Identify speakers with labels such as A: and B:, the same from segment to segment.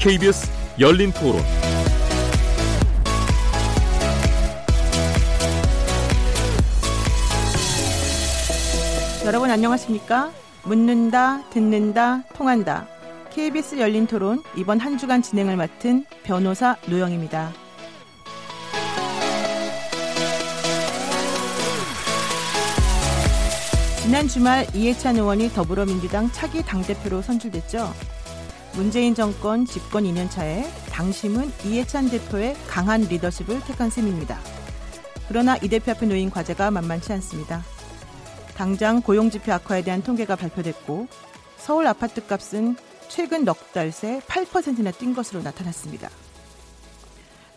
A: KBS 열린 토론.
B: 여러분 안녕하십니까? 묻는다, 듣는다, 통한다. KBS 열린 토론 이번 한 주간 진행을 맡은 변호사 노영입니다. 지난 주말 이해찬 의원이 더불어민주당 차기 당대표로 선출됐죠. 문재인 정권 집권 2년 차에 당심은 이해찬 대표의 강한 리더십을 택한 셈입니다. 그러나 이 대표 앞에 놓인 과제가 만만치 않습니다. 당장 고용지표 악화에 대한 통계가 발표됐고 서울 아파트 값은 최근 넉 달 새 8%나 뛴 것으로 나타났습니다.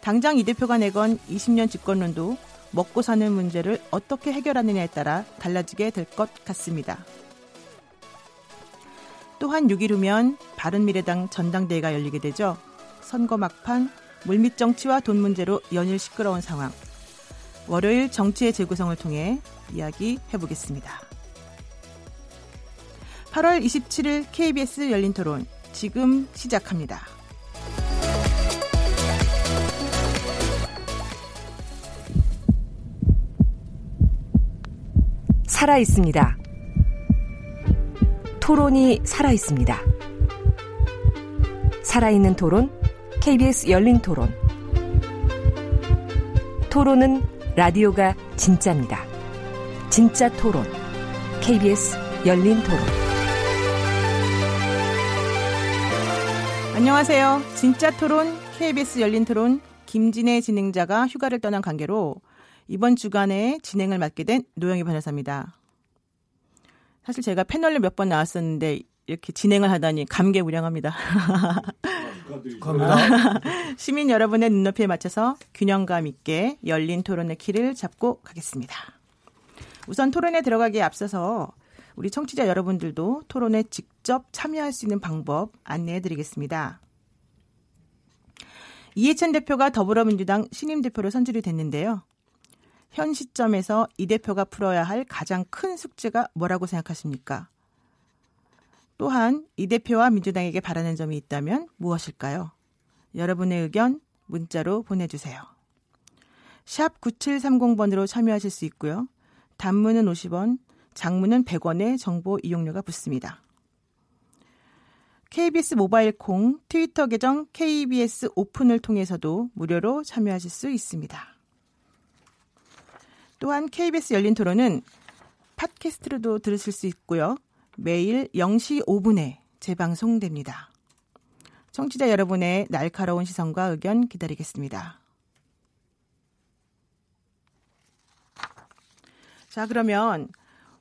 B: 당장 이 대표가 내건 20년 집권론도 먹고 사는 문제를 어떻게 해결하느냐에 따라 달라지게 될 것 같습니다. 또한 6일 후면 바른미래당 전당대회가 열리게 되죠. 선거 막판, 물밑 정치와 돈 문제로 연일 시끄러운 상황. 월요일 정치의 재구성을 통해 이야기 해 보겠습니다. 8월 27일 KBS 열린 토론 지금 시작합니다.
C: 살아 있습니다. 토론이 살아 있습니다. 살아있는 토론, KBS 열린 토론. 토론은 라디오가 진짜입니다. 진짜 토론, KBS 열린 토론.
B: 안녕하세요. 진짜 토론, KBS 열린 토론, 김진애 진행자가 휴가를 떠난 관계로 이번 주간에 진행을 맡게 된 노영희 변호사입니다. 사실 제가 패널로 몇 번 나왔었는데 이렇게 진행을 하다니 감개무량합니다.
D: 축하합니다.
B: 시민 여러분의 눈높이에 맞춰서 균형감 있게 열린 토론의 키를 잡고 가겠습니다. 우선 토론에 들어가기에 앞서서 우리 청취자 여러분들도 토론에 직접 참여할 수 있는 방법 안내해 드리겠습니다. 이해찬 대표가 더불어민주당 신임 대표로 선출이 됐는데요. 현 시점에서 이 대표가 풀어야 할 가장 큰 숙제가 뭐라고 생각하십니까? 또한 이 대표와 민주당에게 바라는 점이 있다면 무엇일까요? 여러분의 의견 문자로 보내주세요. 샵 9730번으로 참여하실 수 있고요. 단문은 50원, 장문은 100원의 정보 이용료가 붙습니다. KBS 모바일 콩 트위터 계정 KBS 오픈을 통해서도 무료로 참여하실 수 있습니다. 또한 KBS 열린 토론은 팟캐스트로도 들으실 수 있고요. 매일 0시 5분에 재방송됩니다. 청취자 여러분의 날카로운 시선과 의견 기다리겠습니다. 자, 그러면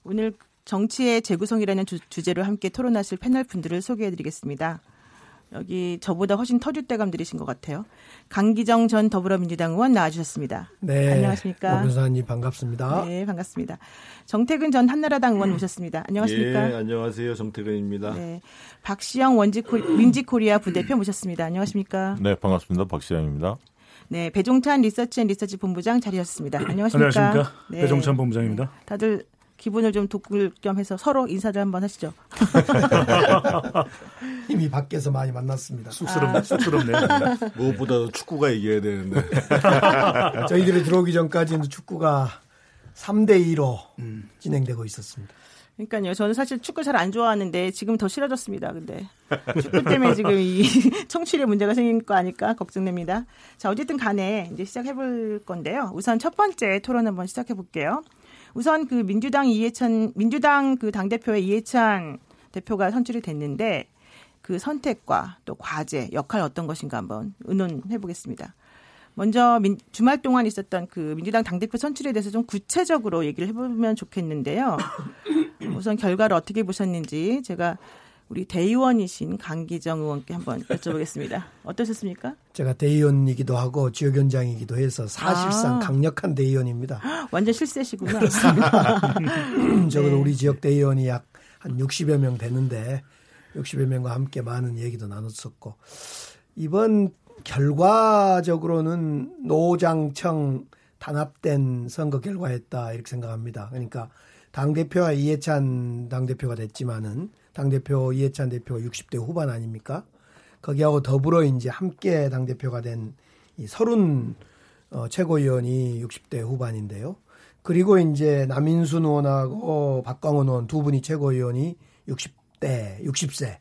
B: 오늘 정치의 재구성이라는 주, 제로 함께 토론하실 패널 분들을 소개해 드리겠습니다. 여기 저보다 훨씬 터줏대감들이신 것 같아요. 강기정 전 더불어민주당 의원 나와주셨습니다.
D: 네.
B: 안녕하십니까.
D: 변호사님 반갑습니다.
B: 네, 반갑습니다. 정태근 전 한나라당 의원 모셨습니다. 안녕하십니까.
E: 예, 안녕하세요. 정태근입니다.
B: 네. 박시영 윈지코, 윈지코리아 부대표 모셨습니다. 안녕하십니까.
E: 네, 반갑습니다. 박시영입니다.
B: 네, 배종찬 리서치 앤 리서치 본부장 자리하셨습니다. 안녕하십니까.
F: 안녕하십니까.
B: 네.
F: 배종찬 본부장입니다.
B: 다들 기분을 좀 돋굴 겸 해서 서로 인사를 한번 하시죠.
D: 이미 밖에서 많이 만났습니다.
F: 쑥스럽네,
B: 아.
F: 쑥스럽네.
E: 무엇보다 축구가 이겨야 되는데.
D: 저희들이 들어오기 전까지는 축구가 3대 2로 진행되고 있었습니다.
B: 그러니까요. 저는 사실 축구 잘 안 좋아하는데 지금 더 싫어졌습니다. 근데 축구 때문에 지금 이 청취율에 문제가 생긴 거 아닐까 걱정됩니다. 자, 어쨌든 간에 이제 시작해 볼 건데요. 우선 첫 번째 토론 한번 시작해 볼게요. 우선 그 민주당 이해찬 민주당 그 당 대표의 이해찬 대표가 선출이 됐는데 그 선택과 또 과제, 역할 어떤 것인가 한번 의논해 보겠습니다. 먼저 민, 주말 동안 있었던 그 민주당 당대표 선출에 대해서 좀 구체적으로 얘기를 해보면 좋겠는데요. 우선 결과를 어떻게 보셨는지 제가 우리 대의원이신 강기정 의원께 한번 여쭤보겠습니다. 어떠셨습니까?
D: 제가 대의원이기도 하고 지역위원장이기도 해서 사실상
B: 아.
D: 강력한 대의원입니다.
B: 완전 실세시구나.
D: 적어도
B: 네.
D: 우리 지역 대의원이 약 한 60여 명 되는데 60여 명과 함께 많은 얘기도 나눴었고 이번 결과적으로는 노장청 단합된 선거 결과였다 이렇게 생각합니다. 그러니까 당 대표와 이해찬 당 대표가 됐지만은 당 대표 이해찬 대표가 60대 후반 아닙니까? 거기하고 더불어 이제 함께 당 대표가 된 이 서른 어, 최고위원이 60대 후반인데요. 그리고 이제 남인순 의원하고 박광원 의원 두 분이 최고위원이 60대, 60세.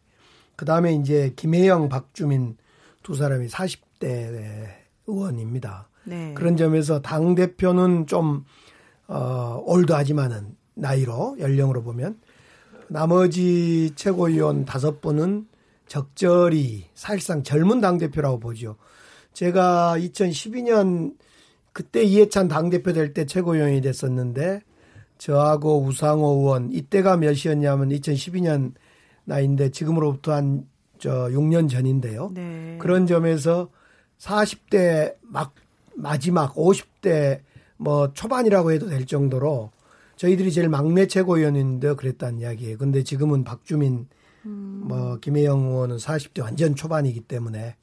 D: 그 다음에 이제 김혜영, 박주민 두 사람이 40대 의원입니다.
B: 네.
D: 그런 점에서 당 대표는 좀 어, 올드하지만은 나이로 연령으로 보면 나머지 최고위원 다섯 분은 적절히 사실상 젊은 당 대표라고 보죠. 제가 2012년 그때 이해찬 당 대표 될 때 최고위원이 됐었는데 저하고 우상호 의원 이때가 몇이었냐면 2012년 나이인데 지금으로부터 한 저 6년 전인데요.
B: 네.
D: 그런 점에서 40대 막 마지막 50대 뭐 초반이라고 해도 될 정도로 저희들이 제일 막내 최고위원인데 그랬다는 이야기예요. 근데 지금은 박주민 뭐 김혜영 의원은 40대 완전 초반이기 때문에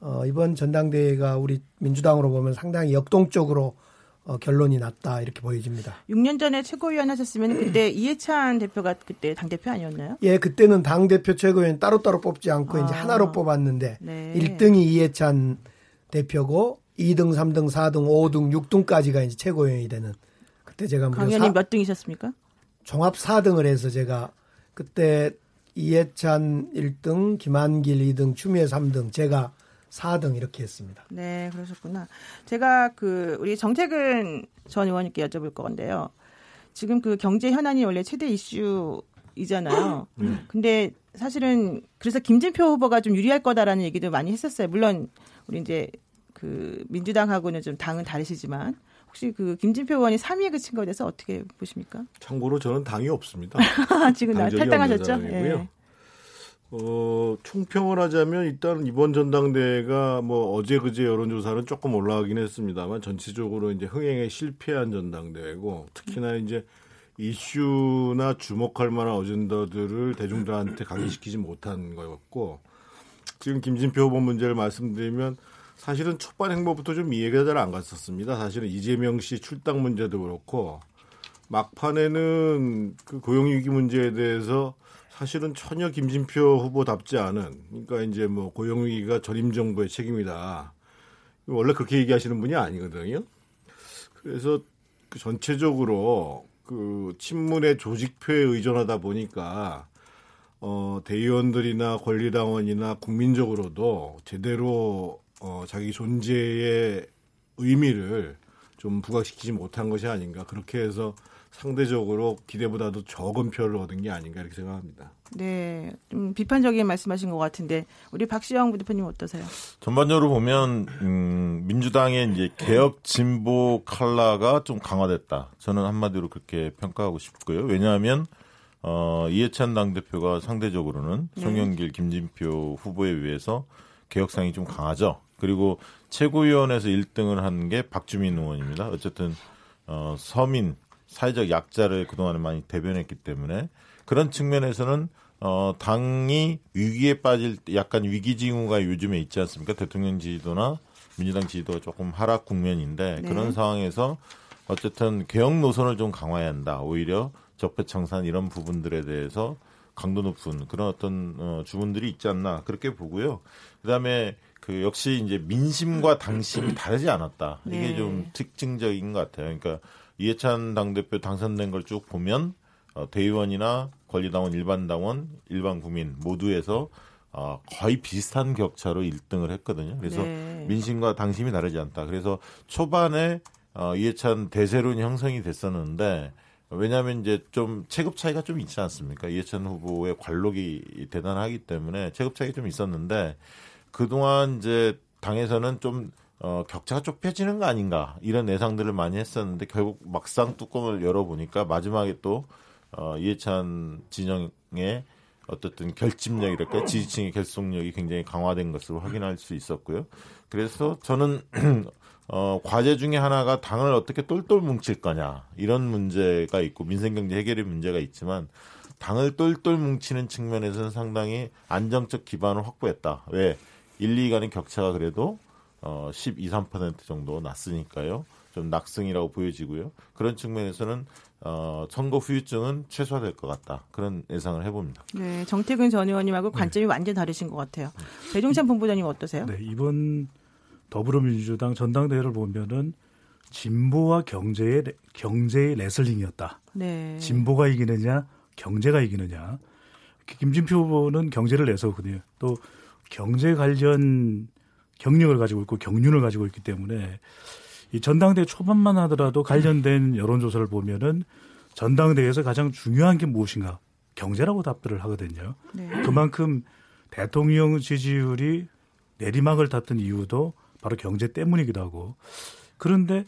D: 어 이번 전당대회가 우리 민주당으로 보면 상당히 역동적으로 어 결론이 났다 이렇게 보여집니다.
B: 6년 전에 최고위원 하셨으면 그때 이해찬 대표가 그때 당 대표 아니었나요?
D: 예, 그때는 당 대표 최고위원 따로 따로 뽑지 않고 이제
B: 아.
D: 하나로 뽑았는데
B: 네.
D: 1등이 이해찬 대표고 2등, 3등, 4등, 5등, 6등까지가 이제 최고위원이 되는 그때 제가
B: 강연이
D: 사-
B: 몇 등이셨습니까?
D: 종합 4등을 해서 제가 그때 이해찬 1등, 김한길 2등, 추미애 3등, 제가 4등 이렇게 했습니다.
B: 네, 그러셨구나. 제가 그 우리 정태근 전 의원님께 여쭤볼 건데요. 지금 그 경제 현안이 원래 최대 이슈이잖아요. 근데 사실은 그래서 김진표 후보가 좀 유리할 거다라는 얘기도 많이 했었어요. 물론 우리 이제 그 민주당하고는 좀 당은 다르시지만 혹시 그 김진표 의원이 3위에 그친 거에 대해서 어떻게 보십니까?
E: 참고로 저는 당이 없습니다.
B: 지금 나
E: 당적이
B: 탈당하셨죠? 예.
E: 어, 총평을 하자면 일단 이번 전당대회가 뭐 어제 그제 여론조사는 조금 올라가긴 했습니다만 전체적으로 이제 흥행에 실패한 전당대회고 특히나 이제 이슈나 주목할 만한 어젠다들을 대중들한테 각인시키지 못한 거였고 지금 김진표 후보 문제를 말씀드리면 사실은 초반 행보부터 좀 이해가 잘 안 갔었습니다. 사실은 이재명 씨 출당 문제도 그렇고 막판에는 그 고용 위기 문제에 대해서 사실은 전혀 김진표 후보답지 않은 그러니까 이제 뭐 고용 위기가 전임 정부의 책임이다. 원래 그렇게 얘기하시는 분이 아니거든요. 그래서 그 전체적으로 그 친문의 조직표에 의존하다 보니까 어 대의원들이나 권리당원이나 국민적으로도 제대로 어 자기 존재의 의미를 좀 부각시키지 못한 것이 아닌가 그렇게 해서 상대적으로 기대보다도 적은 표를 얻은 게 아닌가 이렇게 생각합니다.
B: 네, 좀 비판적인 말씀하신 것 같은데 우리 박시영 부대표님 어떠세요?
F: 전반적으로 보면 음, 민주당의 이제 개혁 진보 칼라가 좀 강화됐다. 저는 한마디로 그렇게 평가하고 싶고요. 왜냐하면 어, 이해찬 당 대표가 상대적으로는
B: 네.
F: 송영길, 김진표 후보에 비해서 개혁상이 좀 강하죠. 그리고 최고위원회에서 1등을 한 게 박주민 의원입니다. 어쨌든 어, 서민 사회적 약자를 그동안에 많이 대변했기 때문에 그런 측면에서는 어, 당이 위기에 빠질 때 약간 위기 징후가 요즘에 있지 않습니까? 대통령 지지도나 민주당 지지도가 조금 하락 국면인데
B: 네.
F: 그런 상황에서 어쨌든 개혁 노선을 좀 강화해야 한다. 오히려 적폐청산 이런 부분들에 대해서 강도 높은 그런 어떤 어, 주문들이 있지 않나 그렇게 보고요. 그다음에 그 역시 이제 민심과 당심이 다르지 않았다. 이게
B: 네.
F: 좀 특징적인 것 같아요. 그러니까 이해찬 당대표 당선된 걸 쭉 보면 어, 대의원이나 권리당원, 일반 당원, 일반 국민 모두에서 어, 거의 비슷한 격차로 1등을 했거든요. 그래서
B: 네.
F: 민심과 당심이 다르지 않다. 그래서 초반에 어, 이해찬 대세론이 형성이 됐었는데 왜냐하면 이제 좀 체급 차이가 좀 있지 않습니까? 이해찬 후보의 관록이 대단하기 때문에 체급 차이가 좀 있었는데 그동안 이제 당에서는 좀 어, 격차가 좁혀지는 거 아닌가 이런 예상들을 많이 했었는데 결국 막상 뚜껑을 열어보니까 마지막에 또 어, 이해찬 진영의 어떻든 결집력이랄까 지지층의 결속력이 굉장히 강화된 것으로 확인할 수 있었고요. 그래서 저는 어, 과제 중에 하나가 당을 어떻게 똘똘 뭉칠 거냐 이런 문제가 있고 민생경제 해결의 문제가 있지만 당을 똘똘 뭉치는 측면에서는 상당히 안정적 기반을 확보했다. 왜 1, 2 간의 격차가 그래도 어, 12, 3% 정도 났으니까요. 좀 낙승이라고 보여지고요. 그런 측면에서는 어, 선거 후유증은 최소화될 것 같다. 그런 예상을 해봅니다.
B: 네, 정태근 전 의원님하고 관점이 완전 다르신 것 같아요. 배종찬 본부장님 어떠세요?
G: 네, 이번 더불어민주당 전당대회를 보면은 진보와 경제의 경제의 레슬링이었다.
B: 네.
G: 진보가 이기느냐, 경제가 이기느냐. 김진표 후보는 경제를 내서거든요. 또 경제 관련 경력을 가지고 있고 경륜을 가지고 있기 때문에 이 전당대회 초반만 하더라도 관련된 여론조사를 보면은 전당대회에서 가장 중요한 게 무엇인가 경제라고 답들을 하거든요.
B: 네.
G: 그만큼 대통령 지지율이 내리막을 탔던 이유도 바로 경제 때문이기도 하고 그런데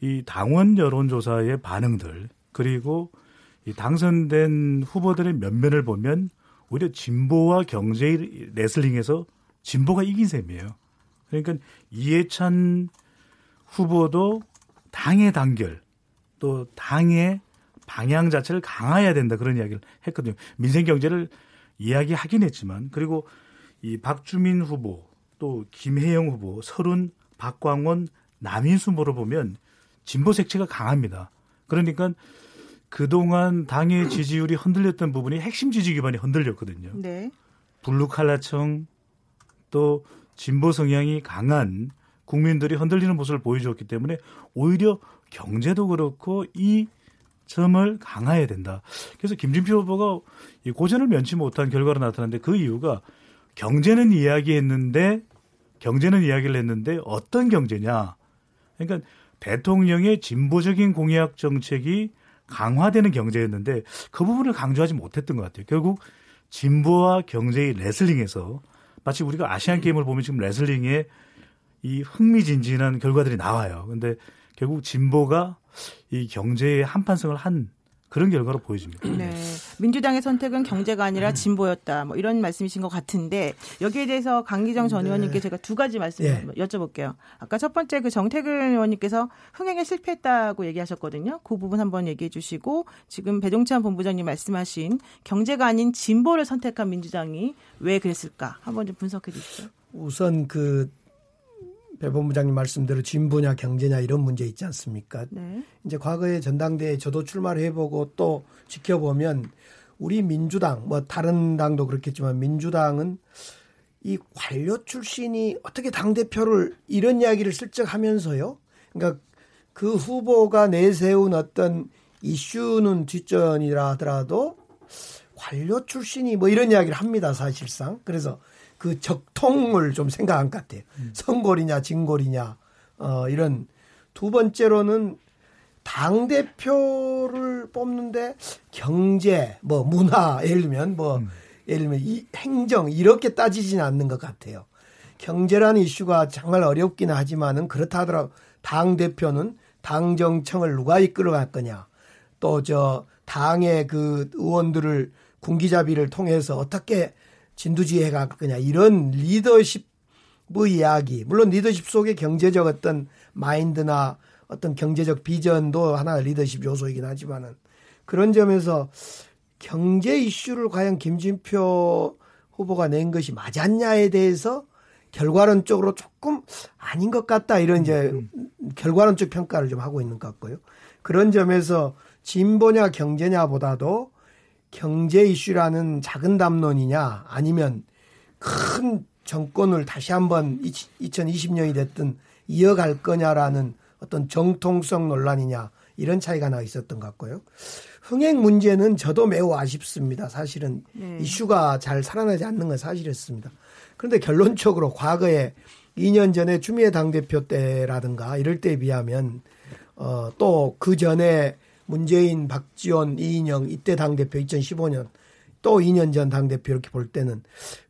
G: 이 당원 여론조사의 반응들 그리고 이 당선된 후보들의 면면을 보면 오히려 진보와 경제의 레슬링에서 진보가 이긴 셈이에요. 그러니까 이해찬 후보도 당의 단결 또 당의 방향 자체를 강화해야 된다 그런 이야기를 했거든요. 민생 경제를 이야기하긴 했지만 그리고 이 박주민 후보 또 김해영 후보, 설훈, 박광온, 남인순 후보로 보면 진보 색채가 강합니다. 그러니까 그동안 당의 지지율이 흔들렸던 부분이 핵심 지지 기반이 흔들렸거든요.
B: 네.
G: 블루칼라층 또 진보 성향이 강한 국민들이 흔들리는 모습을 보여주었기 때문에 오히려 경제도 그렇고 이 점을 강화해야 된다. 그래서 김진표 후보가 이 고전을 면치 못한 결과로 나타났는데 그 이유가 경제는 이야기했는데 경제는 이야기를 했는데 어떤 경제냐? 그러니까 대통령의 진보적인 공약 정책이 강화되는 경제였는데 그 부분을 강조하지 못했던 것 같아요. 결국 진보와 경제의 레슬링에서 마치 우리가 아시안 게임을 보면 지금 레슬링에 이 흥미진진한 결과들이 나와요. 근데 결국 진보가 이 경제의 한판성을 한 그런 결과로 보여집니다.
B: 네. 민주당의 선택은 경제가 아니라 진보였다. 뭐 이런 말씀이신 것 같은데 여기에 대해서 강기정 전 의원님께 제가 두 가지 말씀
D: 네.
B: 여쭤볼게요. 아까 첫 번째 그 정태근 의원님께서 흥행에 실패했다고 얘기하셨거든요. 그 부분 한번 얘기해 주시고 지금 배종찬 본부장님 말씀하신 경제가 아닌 진보를 선택한 민주당이 왜 그랬을까 한번 좀 분석해 주시죠.
D: 우선 그 배본부장님 말씀대로 진보냐 경제냐 이런 문제 있지 않습니까?
B: 네.
D: 이제 과거에 전당대회 저도 출마를 해보고 또 지켜보면 우리 민주당 뭐 다른 당도 그렇겠지만 민주당은 이 관료 출신이 어떻게 당 대표를 이런 이야기를 슬쩍 하면서요. 그러니까 그 후보가 내세운 어떤 이슈는 뒷전이라 하더라도 관료 출신이 뭐 이런 이야기를 합니다 사실상. 그래서 그 적통을 좀 생각한 것 같아요. 선골이냐 진골이냐 어 이런 두 번째로는 당 대표를 뽑는데 경제 뭐 문화 예를 들면 뭐 예를 들면 이 행정 이렇게 따지지는 않는 것 같아요. 경제라는 이슈가 정말 어렵긴 하지만은 그렇다 하더라도 당 대표는 당 정청을 누가 이끌어갈 거냐 또 저 당의 그 의원들을 군기자비를 통해서 어떻게 진두지휘해 갈 거냐 이런 리더십의 이야기 물론 리더십 속에 경제적 어떤 마인드나 어떤 경제적 비전도 하나 리더십 요소이긴 하지만은 그런 점에서 경제 이슈를 과연 김진표 후보가 낸 것이 맞았냐에 대해서 결과론적으로 조금 아닌 것 같다 이런 이제 결과론적 평가를 좀 하고 있는 것 같고요. 그런 점에서 진보냐 경제냐보다도 경제 이슈라는 작은 담론이냐 아니면 큰 정권을 다시 한번 2020년이 됐든 이어갈 거냐라는 어떤 정통성 논란이냐 이런 차이가 나 있었던 것 같고요. 흥행 문제는 저도 매우 아쉽습니다. 사실은
B: 네.
D: 이슈가 잘 살아나지 않는 건 사실이었습니다. 그런데 결론적으로 과거에 2년 전에 추미애 당대표 때라든가 이럴 때에 비하면 어, 또 그 전에 문재인, 박지원, 이인영 이때 당대표 2015년 또 2년 전 당대표 이렇게 볼 때는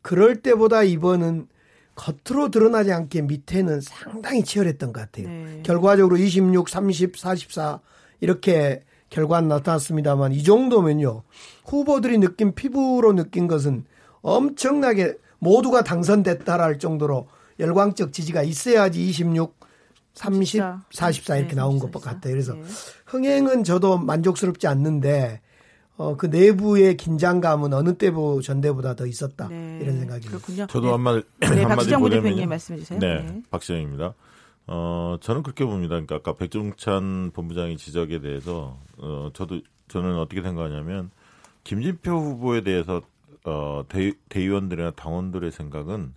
D: 그럴 때보다 이번은 겉으로 드러나지 않게 밑에는 상당히 치열했던 것 같아요.
B: 네.
D: 결과적으로 26, 30, 44 이렇게 결과는 나타났습니다만 이 정도면요. 후보들이 느낀 피부로 느낀 것은 엄청나게 모두가 당선됐다라 할 정도로 열광적 지지가 있어야지 26, 30,
B: 44.
D: 44 이렇게
B: 네,
D: 나온
B: 34.
D: 것 같아요. 그래서
B: 네.
D: 흥행은 저도 만족스럽지 않는데 어, 그 내부의 긴장감은 어느 때보 전대보다 더 있었다
B: 네.
D: 이런 생각이 듭니다.
B: 그렇군요.
F: 저도
B: 네.
F: 한마디
B: 네,
F: 한마디 보자면요.
B: 부대표님 말씀해 주세요.
F: 네,
B: 네.
F: 박지영입니다. 어, 저는 그렇게 봅니다. 그러니까 아까 백종찬 본부장의 지적에 대해서 어, 저도 저는 어떻게 생각하냐면 김진표 후보에 대해서 어, 대, 대의원들이나 당원들의 생각은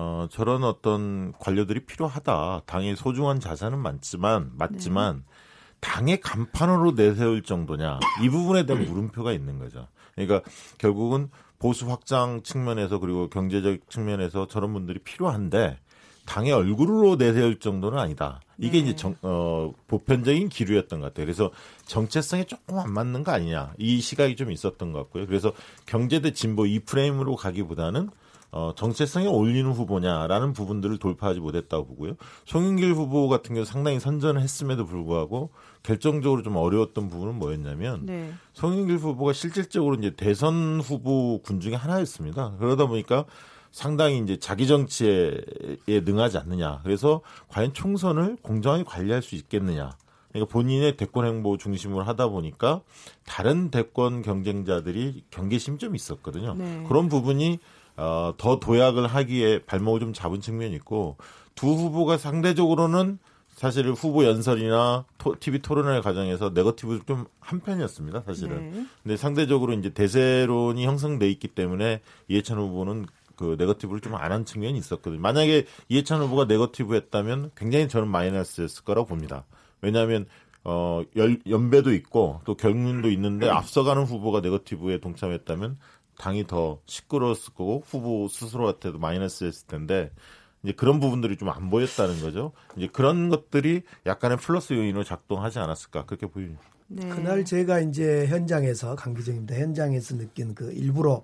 F: 어, 저런 어떤 관료들이 필요하다. 당의 소중한 자산은 많지만 맞지만 네. 당의 간판으로 내세울 정도냐 이 부분에 대한 물음표가 있는 거죠. 그러니까 결국은 보수 확장 측면에서 그리고 경제적 측면에서 저런 분들이 필요한데 당의 얼굴로 내세울 정도는 아니다. 이게 네. 이제 정, 어, 보편적인 기류였던 것 같아요. 그래서 정체성에 조금 안 맞는 거 아니냐. 이 시각이 좀 있었던 것 같고요. 그래서 경제 대 진보 이 프레임으로 가기보다는 어, 정체성에 어울리는 후보냐라는 부분들을 돌파하지 못했다고 보고요. 송영길 후보 같은 경우 상당히 선전을 했음에도 불구하고 결정적으로 좀 어려웠던 부분은 뭐였냐면 네. 송영길 후보가 실질적으로 이제 대선 후보군 중에 하나였습니다. 그러다 보니까 상당히 이제 자기 정치에 능하지 않느냐. 그래서 과연 총선을 공정하게 관리할 수 있겠느냐. 그러니까 본인의 대권 행보 중심으로 하다 보니까 다른 대권 경쟁자들이 경계심이 좀 있었거든요. 네. 그런 부분이 어, 더 도약을 하기에 발목을 좀 잡은 측면이 있고 두 후보가 상대적으로는 사실 후보 연설이나 토, TV 토론회 과정에서 네거티브 좀 한편이었습니다, 사실은. 네. 근데 상대적으로 이제 대세론이 형성돼 있기 때문에 이해찬 후보는 그 네거티브를 좀 안 한 측면이 있었거든요. 만약에 이해찬 후보가 네거티브 했다면 굉장히 저는 마이너스였을 거라고 봅니다. 왜냐하면 어 열, 연배도 있고 또 경륜도 있는데 앞서가는 후보가 네거티브에 동참했다면 당이 더 시끄러웠을 거고 후보 스스로한테도 마이너스였을 텐데 이제 그런 부분들이 좀 안 보였다는 거죠. 이제 그런 것들이 약간의 플러스 요인으로 작동하지 않았을까 그렇게 보입니다.
D: 네. 그날 제가 이제 현장에서 강기정입니다. 현장에서 느낀 그 일부러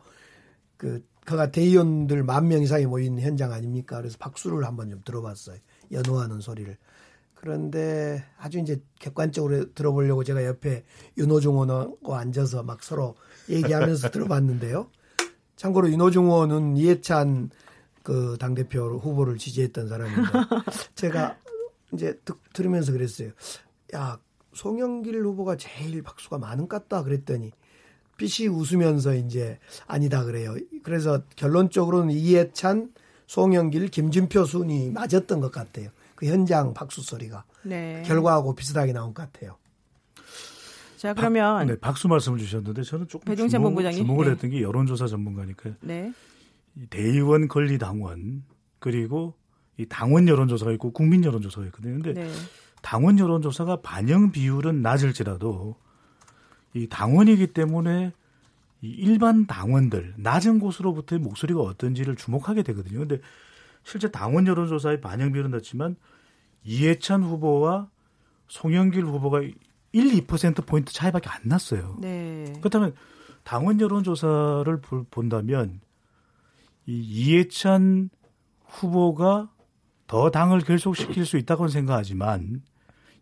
D: 그 그가 대의원들 만 명 이상이 모인 현장 아닙니까? 그래서 박수를 한번 좀 들어봤어요. 연호하는 소리를. 그런데 아주 이제 객관적으로 들어보려고 제가 옆에 윤호중 의원하고 앉아서 막 서로 얘기하면서 들어봤는데요. 참고로 윤호중 의원은 이해찬 그 당대표 후보를 지지했던 사람인데 제가 이제 듣, 들으면서 그랬어요. 야, 송영길 후보가 제일 박수가 많은 것 같다 그랬더니 빛이 웃으면서 이제 아니다 그래요. 그래서 결론적으로는 이해찬, 송영길, 김진표 순이 맞았던 것 같아요. 그 현장 박수 소리가 네. 결과하고 비슷하게 나온 것 같아요.
B: 자 그러면
G: 박, 네, 박수 말씀을 주셨는데 저는 조금 주목, 주목을 네. 했던 게 여론조사 전문가니까 네. 대의원 권리 당원 그리고 이 당원 여론조사가 있고 국민 여론조사가 있거든요. 근데 네. 당원 여론조사가 반영 비율은 낮을지라도 이 당원이기 때문에 이 일반 당원들 낮은 곳으로부터의 목소리가 어떤지를 주목하게 되거든요. 근데 실제 당원 여론조사의 반영 비율은 낮지만 이해찬 후보와 송영길 후보가 1, 2% 포인트 차이밖에 안 났어요. 네. 그렇다면 당원 여론조사를 본다면 이 이해찬 후보가 더 당을 결속시킬 수 있다고 생각하지만